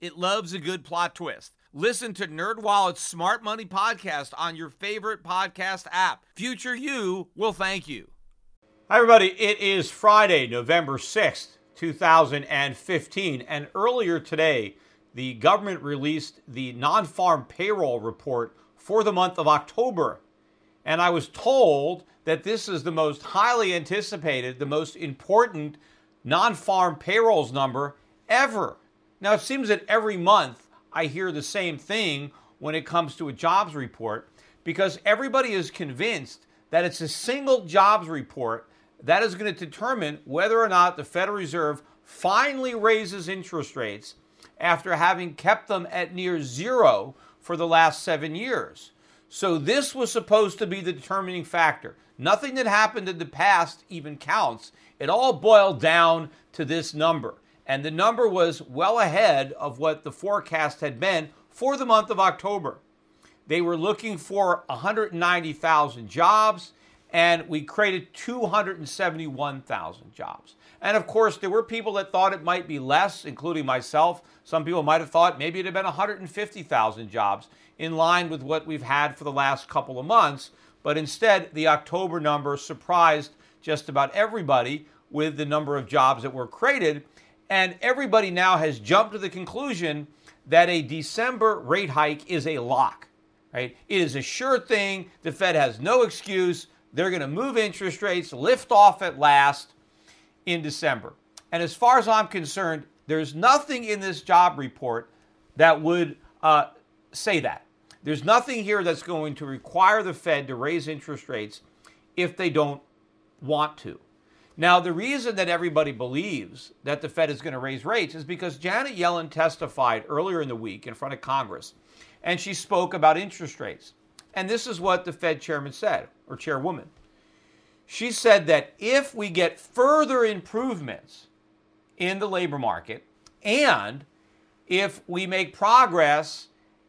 It loves a good plot twist. Listen to NerdWallet's Smart Money podcast on your favorite podcast app. Future you will thank you. Hi everybody, it is Friday, November 6th, 2015, and earlier today, the government released the non-farm payroll report for the month of October. And I was told that this is the most highly anticipated, the most important non farm payrolls number ever. Now, it seems that every month I hear the same thing when it comes to a jobs report because everybody is convinced that it's a single jobs report that is going to determine whether or not the Federal Reserve finally raises interest rates after having kept them at near zero for the last seven years. So, this was supposed to be the determining factor. Nothing that happened in the past even counts. It all boiled down to this number. And the number was well ahead of what the forecast had been for the month of October. They were looking for 190,000 jobs, and we created 271,000 jobs. And of course, there were people that thought it might be less, including myself. Some people might have thought maybe it had been 150,000 jobs, in line with what we've had for the last couple of months. But instead, the October number surprised just about everybody with the number of jobs that were created. And everybody now has jumped to the conclusion that a December rate hike is a lock, right? It is a sure thing. The Fed has no excuse. They're going to move interest rates, lift off at last in December. And as far as I'm concerned, there's nothing in this job report that would uh, say that. There's nothing here that's going to require the Fed to raise interest rates if they don't want to. Now, the reason that everybody believes that the Fed is going to raise rates is because Janet Yellen testified earlier in the week in front of Congress and she spoke about interest rates. And this is what the Fed chairman said, or chairwoman. She said that if we get further improvements in the labor market and if we make progress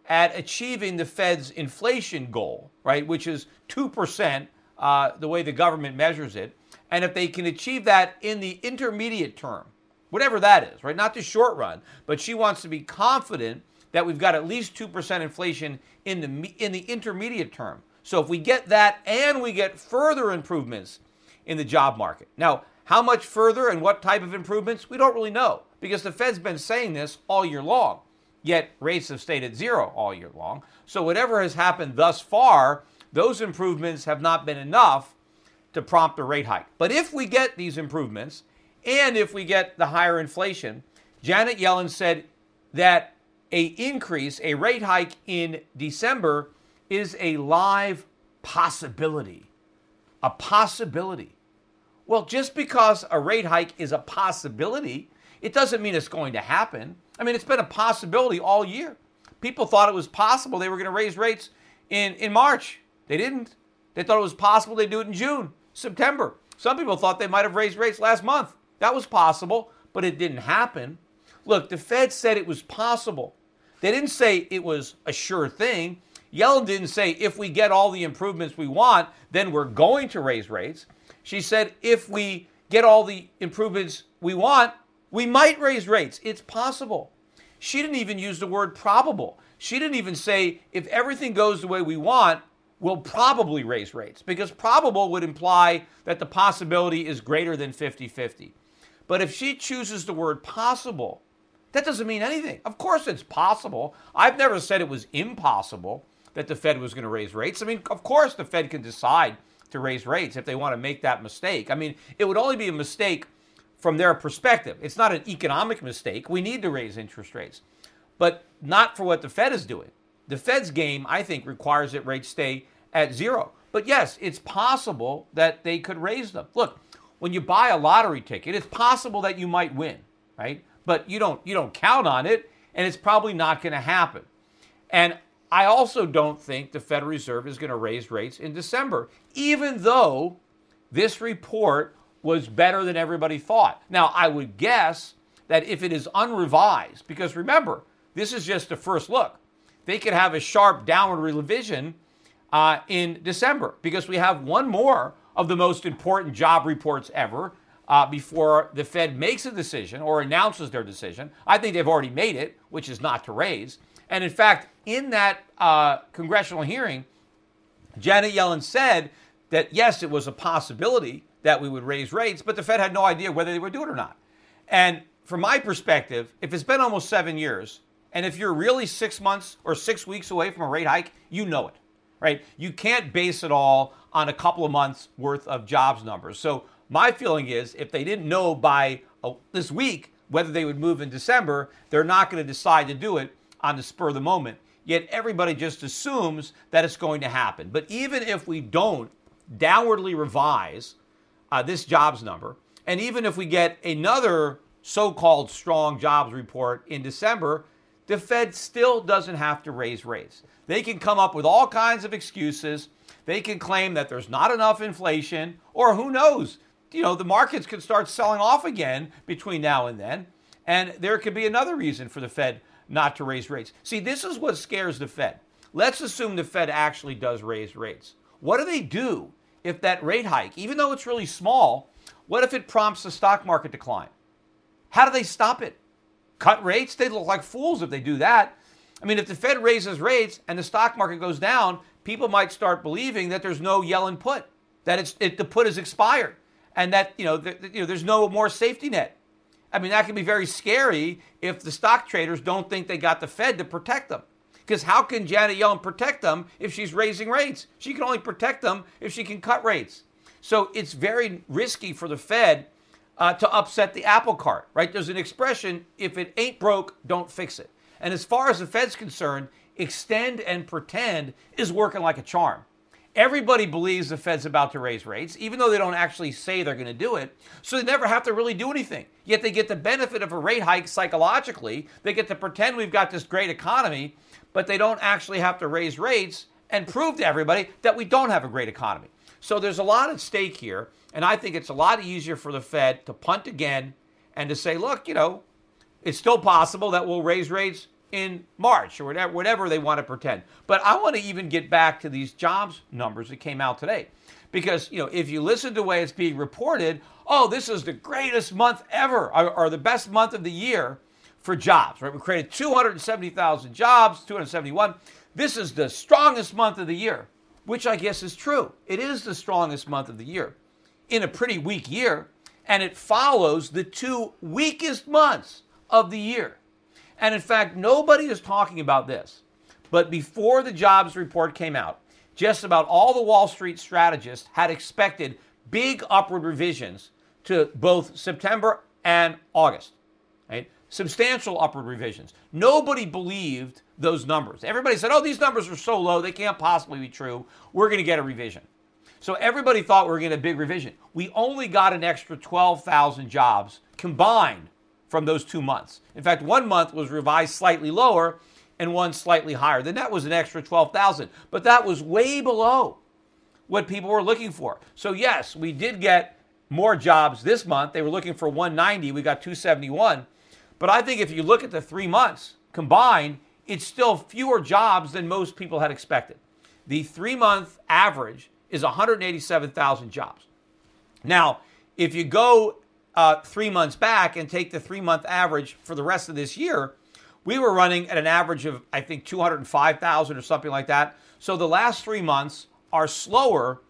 at achieving the Fed's inflation goal, right, which is 2%, uh, the way the government measures it, and if they can achieve that in the intermediate term, whatever that is, right, not the short run, but she wants to be confident that we've got at least 2% inflation in the, in the intermediate term. So if we get that and we get further improvements in the job market. Now, how much further and what type of improvements, we don't really know because the Fed's been saying this all year long. Yet rates have stayed at zero all year long. So whatever has happened thus far, those improvements have not been enough to prompt a rate hike. But if we get these improvements and if we get the higher inflation, Janet Yellen said that a increase, a rate hike in December is a live possibility. A possibility. Well, just because a rate hike is a possibility, it doesn't mean it's going to happen. I mean, it's been a possibility all year. People thought it was possible they were going to raise rates in, in March. They didn't. They thought it was possible they'd do it in June, September. Some people thought they might have raised rates last month. That was possible, but it didn't happen. Look, the Fed said it was possible. They didn't say it was a sure thing. Yellen didn't say if we get all the improvements we want, then we're going to raise rates. She said if we get all the improvements we want, we might raise rates. It's possible. She didn't even use the word probable. She didn't even say if everything goes the way we want, we'll probably raise rates because probable would imply that the possibility is greater than 50 50. But if she chooses the word possible, that doesn't mean anything. Of course, it's possible. I've never said it was impossible that the Fed was going to raise rates. I mean, of course, the Fed can decide to raise rates if they want to make that mistake. I mean, it would only be a mistake from their perspective. It's not an economic mistake. We need to raise interest rates, but not for what the Fed is doing. The Fed's game, I think, requires that rates stay at zero. But yes, it's possible that they could raise them. Look, when you buy a lottery ticket, it's possible that you might win, right? But you don't you don't count on it. and it's probably not going to happen. And I also don't think the Federal Reserve is going to raise rates in December, even though this report was better than everybody thought. Now, I would guess that if it is unrevised, because remember, this is just a first look, they could have a sharp downward revision uh, in December because we have one more of the most important job reports ever uh, before the Fed makes a decision or announces their decision. I think they've already made it, which is not to raise. And in fact, in that uh, congressional hearing, Janet Yellen said that yes, it was a possibility that we would raise rates, but the Fed had no idea whether they would do it or not. And from my perspective, if it's been almost seven years, and if you're really six months or six weeks away from a rate hike, you know it, right? You can't base it all on a couple of months worth of jobs numbers. So my feeling is if they didn't know by uh, this week whether they would move in December, they're not going to decide to do it on the spur of the moment. Yet everybody just assumes that it's going to happen. But even if we don't downwardly revise uh, this jobs number, and even if we get another so called strong jobs report in December, the Fed still doesn't have to raise rates. They can come up with all kinds of excuses. They can claim that there's not enough inflation, or who knows, you know, the markets could start selling off again between now and then. And there could be another reason for the Fed not to raise rates. See, this is what scares the Fed. Let's assume the Fed actually does raise rates. What do they do if that rate hike, even though it's really small, what if it prompts the stock market decline? How do they stop it? Cut rates? They look like fools if they do that. I mean, if the Fed raises rates and the stock market goes down, people might start believing that there's no Yellen put, that it's it, the put is expired, and that you know, the, you know there's no more safety net. I mean, that can be very scary if the stock traders don't think they got the Fed to protect them. Because how can Janet Yellen protect them if she's raising rates? She can only protect them if she can cut rates. So it's very risky for the Fed uh, to upset the apple cart, right? There's an expression if it ain't broke, don't fix it. And as far as the Fed's concerned, extend and pretend is working like a charm. Everybody believes the Fed's about to raise rates, even though they don't actually say they're going to do it. So they never have to really do anything. Yet they get the benefit of a rate hike psychologically. They get to pretend we've got this great economy, but they don't actually have to raise rates and prove to everybody that we don't have a great economy. So there's a lot at stake here. And I think it's a lot easier for the Fed to punt again and to say, look, you know, it's still possible that we'll raise rates in March or whatever, whatever they want to pretend. But I want to even get back to these jobs numbers that came out today. Because, you know, if you listen to the way it's being reported, oh, this is the greatest month ever or, or the best month of the year for jobs, right? We created 270,000 jobs, 271. This is the strongest month of the year, which I guess is true. It is the strongest month of the year in a pretty weak year, and it follows the two weakest months of the year. And in fact, nobody is talking about this. But before the jobs report came out, just about all the Wall Street strategists had expected big upward revisions to both September and August. Right? Substantial upward revisions. Nobody believed those numbers. Everybody said, oh, these numbers are so low, they can't possibly be true. We're going to get a revision. So everybody thought we were getting a big revision. We only got an extra 12,000 jobs combined from those two months. In fact, one month was revised slightly lower and one slightly higher. Then that was an extra 12,000. But that was way below what people were looking for. So, yes, we did get more jobs this month. They were looking for 190. We got 271. But I think if you look at the three months combined, it's still fewer jobs than most people had expected. The three month average is 187,000 jobs. Now, if you go uh, three months back and take the three month average for the rest of this year, we were running at an average of, I think, 205,000 or something like that. So the last three months are slower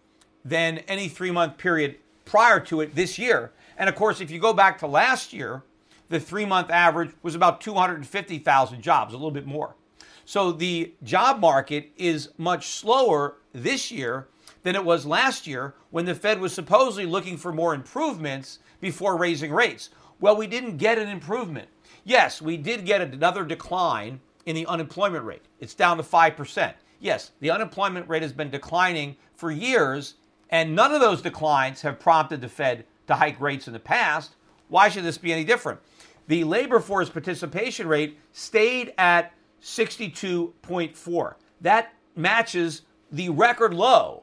than any three month period prior to it this year. And of course, if you go back to last year, the three month average was about 250,000 jobs, a little bit more. So the job market is much slower this year than it was last year when the Fed was supposedly looking for more improvements before raising rates. Well, we didn't get an improvement. Yes, we did get another decline in the unemployment rate. It's down to 5%. Yes, the unemployment rate has been declining for years, and none of those declines have prompted the Fed to hike rates in the past. Why should this be any different? the labor force participation rate stayed at 62.4. That matches the record low,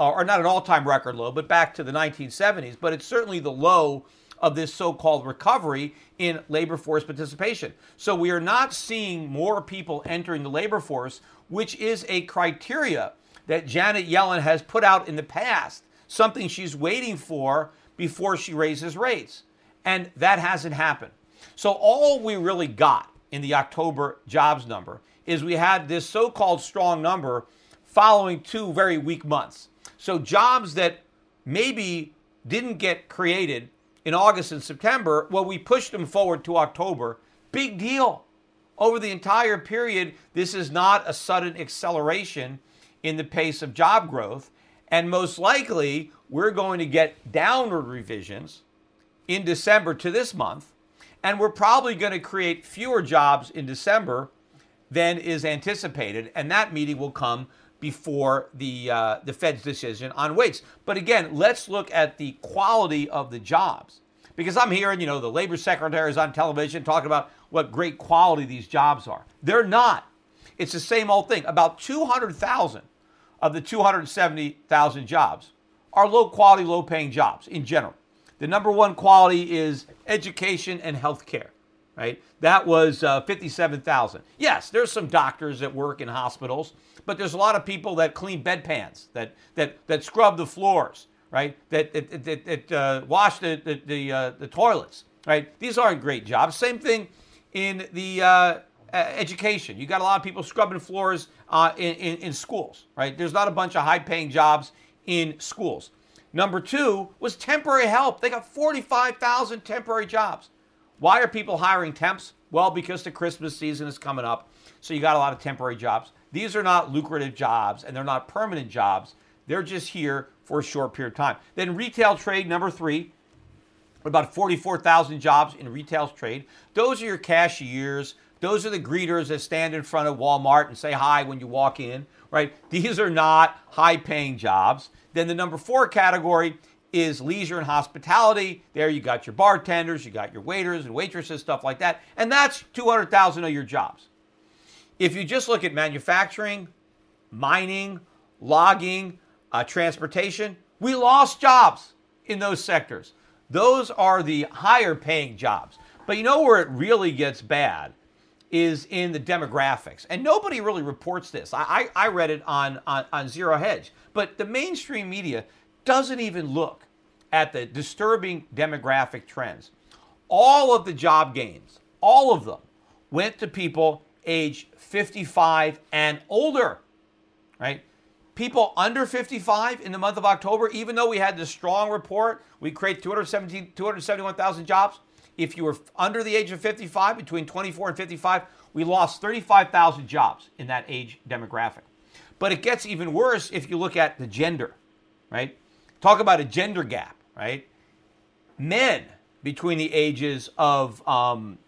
Uh, or not an all time record low, but back to the 1970s, but it's certainly the low of this so called recovery in labor force participation. So we are not seeing more people entering the labor force, which is a criteria that Janet Yellen has put out in the past, something she's waiting for before she raises rates. And that hasn't happened. So all we really got in the October jobs number is we had this so called strong number following two very weak months. So jobs that maybe didn't get created in August and September, well, we pushed them forward to October. Big deal. Over the entire period, this is not a sudden acceleration in the pace of job growth. And most likely, we're going to get downward revisions in December to this month. And we're probably going to create fewer jobs in December than is anticipated. And that meeting will come before the uh, the Fed's decision on weights. But again, let's look at the quality of the jobs because I'm hearing you know the labor secretary is on television talking about what great quality these jobs are. They're not. It's the same old thing. About 200,000 of the 270,000 jobs are low quality, low paying jobs in general. The number one quality is education and healthcare right? That was uh, 57,000. Yes, there's some doctors that work in hospitals, but there's a lot of people that clean bedpans, that that that scrub the floors, right? That that, that, that uh, wash the the the, uh, the, toilets, right? These aren't great jobs. Same thing in the uh, education. You got a lot of people scrubbing floors uh, in, in in schools, right? There's not a bunch of high-paying jobs in schools. Number two was temporary help. They got 45,000 temporary jobs. Why are people hiring temps? Well, because the Christmas season is coming up. So you got a lot of temporary jobs. These are not lucrative jobs and they're not permanent jobs. They're just here for a short period of time. Then retail trade, number three, about 44,000 jobs in retail trade. Those are your cashiers. Those are the greeters that stand in front of Walmart and say hi when you walk in, right? These are not high paying jobs. Then the number four category is leisure and hospitality. There you got your bartenders, you got your waiters and waitresses, stuff like that. And that's 200,000 of your jobs. If you just look at manufacturing, mining, logging, uh, transportation, we lost jobs in those sectors. Those are the higher paying jobs. But you know where it really gets bad is in the demographics. And nobody really reports this. I, I, I read it on, on, on Zero Hedge. But the mainstream media doesn't even look at the disturbing demographic trends. All of the job gains, all of them, went to people age 55 and older, right? People under 55 in the month of October, even though we had this strong report, we create 217, 271,000 jobs. If you were under the age of 55, between 24 and 55, we lost 35,000 jobs in that age demographic. But it gets even worse if you look at the gender, right? Talk about a gender gap, right? Men between the ages of um,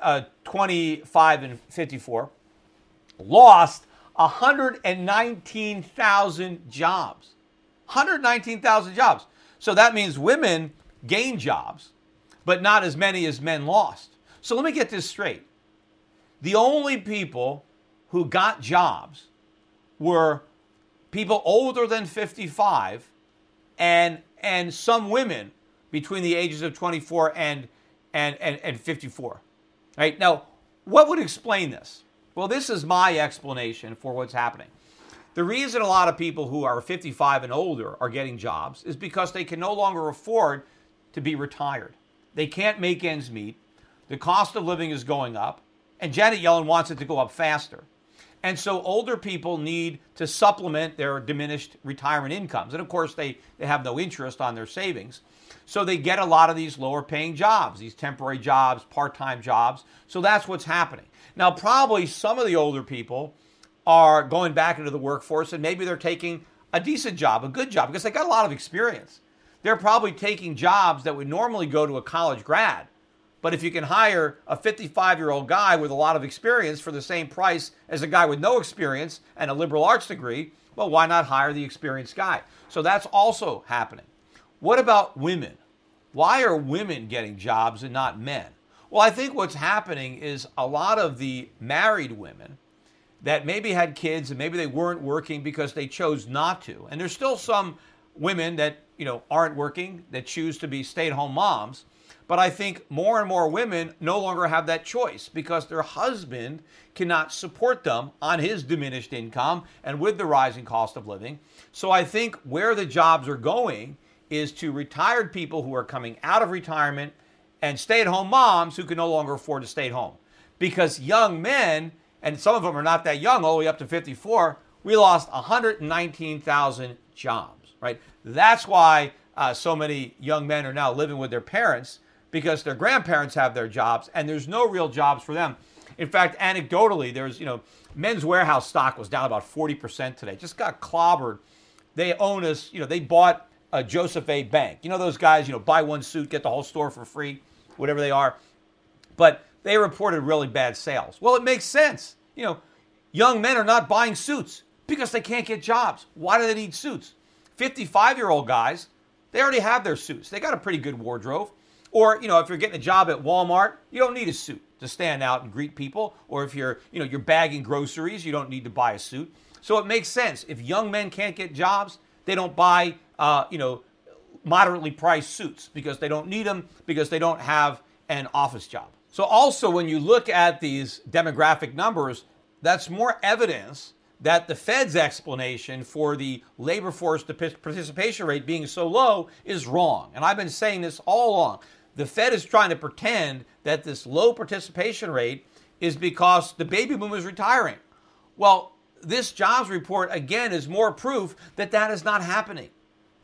uh, 25 and 54 lost 119,000 jobs. 119,000 jobs. So that means women gained jobs, but not as many as men lost. So let me get this straight. The only people who got jobs were people older than 55 and and some women between the ages of 24 and and and, and 54. Right now, what would explain this? Well, this is my explanation for what's happening. The reason a lot of people who are 55 and older are getting jobs is because they can no longer afford to be retired. They can't make ends meet. The cost of living is going up, and Janet Yellen wants it to go up faster. And so older people need to supplement their diminished retirement incomes. And of course, they, they have no interest on their savings. So they get a lot of these lower paying jobs, these temporary jobs, part time jobs. So that's what's happening. Now, probably some of the older people are going back into the workforce and maybe they're taking a decent job, a good job, because they got a lot of experience. They're probably taking jobs that would normally go to a college grad but if you can hire a 55 year old guy with a lot of experience for the same price as a guy with no experience and a liberal arts degree, well, why not hire the experienced guy? So that's also happening. What about women? Why are women getting jobs and not men? Well, I think what's happening is a lot of the married women that maybe had kids and maybe they weren't working because they chose not to. And there's still some women that, you know, aren't working that choose to be stay-at-home moms. But I think more and more women no longer have that choice because their husband cannot support them on his diminished income and with the rising cost of living. So I think where the jobs are going is to retired people who are coming out of retirement and stay at home moms who can no longer afford to stay at home. Because young men, and some of them are not that young, all the way up to 54, we lost 119,000 jobs, right? That's why uh, so many young men are now living with their parents because their grandparents have their jobs and there's no real jobs for them. In fact, anecdotally, there's, you know, Men's Wearhouse stock was down about 40% today. Just got clobbered. They own us, you know, they bought a Joseph A. Bank. You know those guys, you know, buy one suit, get the whole store for free, whatever they are. But they reported really bad sales. Well, it makes sense. You know, young men are not buying suits because they can't get jobs. Why do they need suits? 55 year old guys, they already have their suits. They got a pretty good wardrobe. Or, you know, if you're getting a job at Walmart, you don't need a suit to stand out and greet people. Or if you're, you know, you're bagging groceries, you don't need to buy a suit. So it makes sense. If young men can't get jobs, they don't buy uh, you know, moderately priced suits because they don't need them because they don't have an office job. So also when you look at these demographic numbers, that's more evidence that the Fed's explanation for the labor force participation rate being so low is wrong. And I've been saying this all along. The Fed is trying to pretend that this low participation rate is because the baby boom is retiring. Well, this jobs report again is more proof that that is not happening.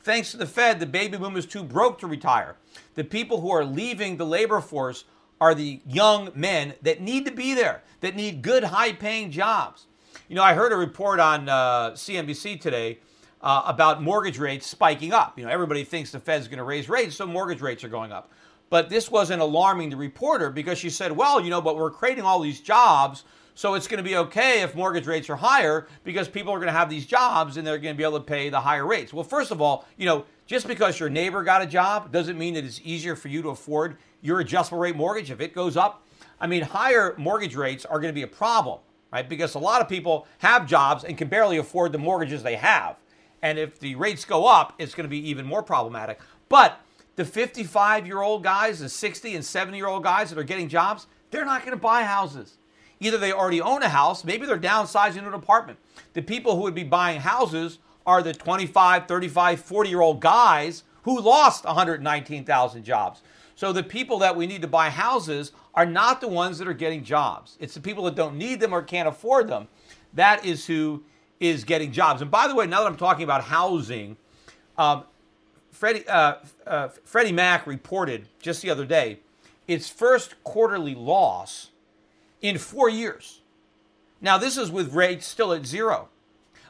Thanks to the Fed, the baby boom is too broke to retire. The people who are leaving the labor force are the young men that need to be there, that need good, high paying jobs. You know, I heard a report on uh, CNBC today uh, about mortgage rates spiking up. You know, everybody thinks the Fed's going to raise rates, so mortgage rates are going up. But this wasn't alarming the reporter because she said, well, you know, but we're creating all these jobs so it's going to be okay if mortgage rates are higher because people are going to have these jobs and they're going to be able to pay the higher rates. Well, first of all, you know, just because your neighbor got a job doesn't mean that it's easier for you to afford your adjustable rate mortgage if it goes up. I mean, higher mortgage rates are going to be a problem, right? Because a lot of people have jobs and can barely afford the mortgages they have. And if the rates go up, it's going to be even more problematic. But the 55 year old guys, the 60 and 70 year old guys that are getting jobs, they're not going to buy houses. Either they already own a house, maybe they're downsizing an apartment. The people who would be buying houses are the 25, 35, 40 year old guys who lost 119,000 jobs. So the people that we need to buy houses are not the ones that are getting jobs. It's the people that don't need them or can't afford them. That is who is getting jobs. And by the way, now that I'm talking about housing, um, Freddie, uh, uh, Freddie Mac reported just the other day its first quarterly loss in four years. Now, this is with rates still at zero.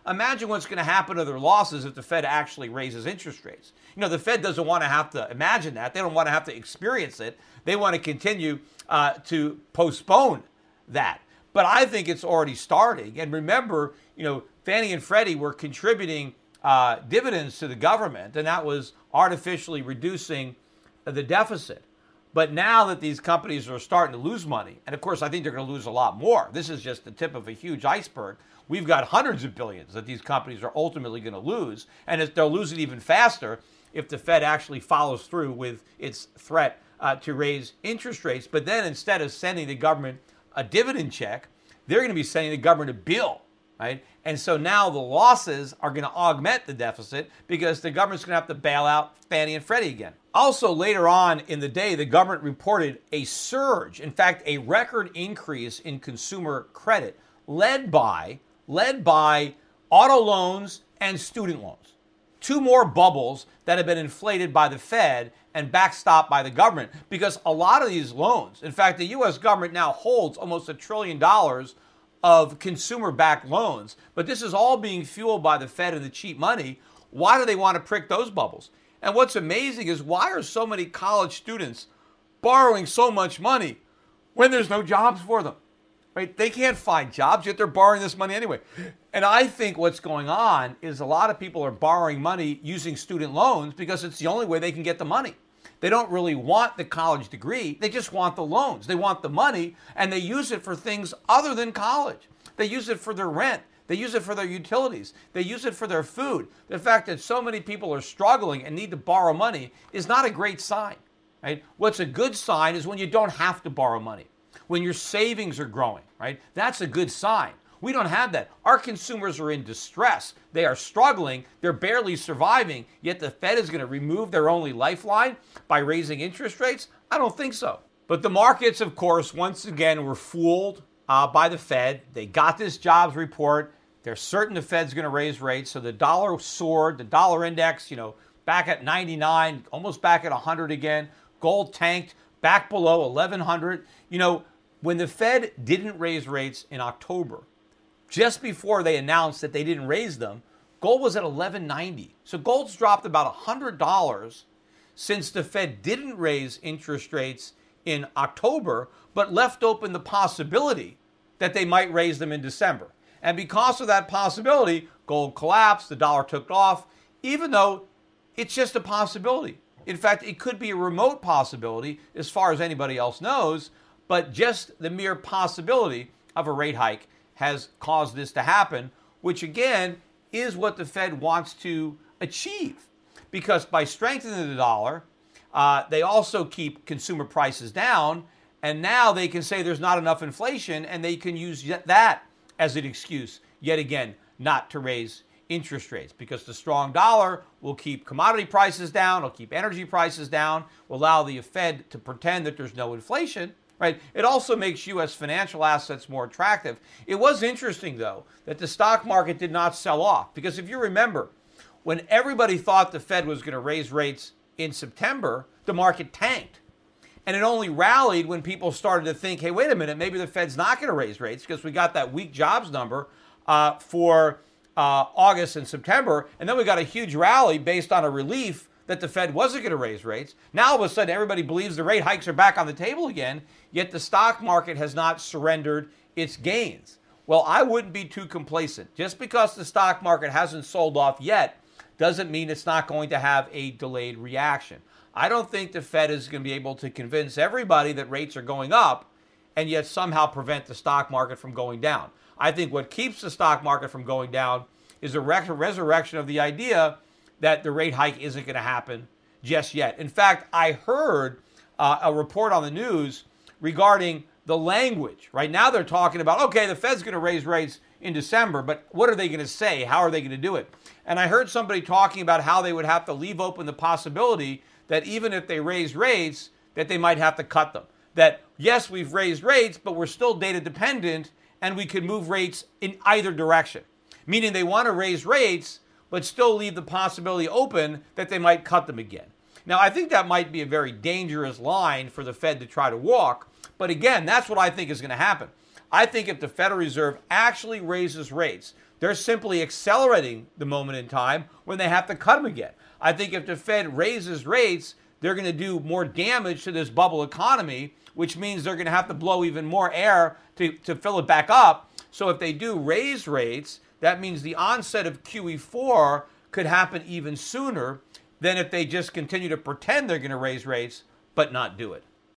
Imagine what's going to happen to their losses if the Fed actually raises interest rates. You know, the Fed doesn't want to have to imagine that. They don't want to have to experience it. They want to continue uh, to postpone that. But I think it's already starting. And remember, you know, Fannie and Freddie were contributing uh, dividends to the government, and that was artificially reducing the deficit. But now that these companies are starting to lose money, and of course, I think they're going to lose a lot more. This is just the tip of a huge iceberg. We've got hundreds of billions that these companies are ultimately going to lose, and they'll lose it even faster if the Fed actually follows through with its threat uh, to raise interest rates. But then instead of sending the government a dividend check, they're going to be sending the government a bill right? And so now the losses are going to augment the deficit because the government's going to have to bail out Fannie and Freddie again. Also, later on in the day, the government reported a surge, in fact, a record increase in consumer credit led by led by auto loans and student loans. Two more bubbles that have been inflated by the Fed and backstopped by the government because a lot of these loans, in fact, the US government now holds almost a trillion dollars of consumer backed loans, but this is all being fueled by the Fed and the cheap money. Why do they want to prick those bubbles? And what's amazing is why are so many college students borrowing so much money when there's no jobs for them? Right? They can't find jobs, yet they're borrowing this money anyway. And I think what's going on is a lot of people are borrowing money using student loans because it's the only way they can get the money. They don't really want the college degree. They just want the loans. They want the money and they use it for things other than college. They use it for their rent. They use it for their utilities. They use it for their food. The fact that so many people are struggling and need to borrow money is not a great sign. Right? What's a good sign is when you don't have to borrow money, when your savings are growing, right? That's a good sign. We don't have that. Our consumers are in distress. They are struggling. They're barely surviving. Yet the Fed is going to remove their only lifeline by raising interest rates? I don't think so. But the markets, of course, once again were fooled uh, by the Fed. They got this jobs report. They're certain the Fed's going to raise rates. So the dollar soared, the dollar index, you know, back at 99, almost back at 100 again. Gold tanked back below 1100. You know, when the Fed didn't raise rates in October, just before they announced that they didn't raise them, gold was at 1190. So gold's dropped about $100 since the Fed didn't raise interest rates in October, but left open the possibility that they might raise them in December. And because of that possibility, gold collapsed, the dollar took off, even though it's just a possibility. In fact, it could be a remote possibility as far as anybody else knows, but just the mere possibility of a rate hike has caused this to happen, which again is what the Fed wants to achieve. Because by strengthening the dollar, uh, they also keep consumer prices down, and now they can say there's not enough inflation, and they can use that as an excuse, yet again, not to raise interest rates because the strong dollar will keep commodity prices down, will keep energy prices down, will allow the Fed to pretend that there's no inflation, right? It also makes U.S. financial assets more attractive. It was interesting, though, that the stock market did not sell off because if you remember, when everybody thought the Fed was going to raise rates in September, the market tanked. And it only rallied when people started to think, hey, wait a minute, maybe the Fed's not going to raise rates because we got that weak jobs number uh, for uh, August and September. And then we got a huge rally based on a relief that the Fed wasn't going to raise rates. Now all of a sudden everybody believes the rate hikes are back on the table again, yet the stock market has not surrendered its gains. Well, I wouldn't be too complacent. Just because the stock market hasn't sold off yet doesn't mean it's not going to have a delayed reaction. I don't think the Fed is going to be able to convince everybody that rates are going up and yet somehow prevent the stock market from going down. I think what keeps the stock market from going down is a resurrection of the idea that the rate hike isn't going to happen just yet. In fact, I heard uh, a report on the news regarding the language. Right now, they're talking about okay, the Fed's going to raise rates in December, but what are they going to say? How are they going to do it? And I heard somebody talking about how they would have to leave open the possibility that even if they raise rates, that they might have to cut them. That yes, we've raised rates, but we're still data dependent and we can move rates in either direction. Meaning they want to raise rates, but still leave the possibility open that they might cut them again. Now, I think that might be a very dangerous line for the Fed to try to walk, but again, that's what I think is going to happen. I think if the Federal Reserve actually raises rates, they're simply accelerating the moment in time when they have to cut them again. I think if the Fed raises rates, they're going to do more damage to this bubble economy, which means they're going to have to blow even more air to, to fill it back up. So if they do raise rates, that means the onset of QE4 could happen even sooner than if they just continue to pretend they're going to raise rates but not do it.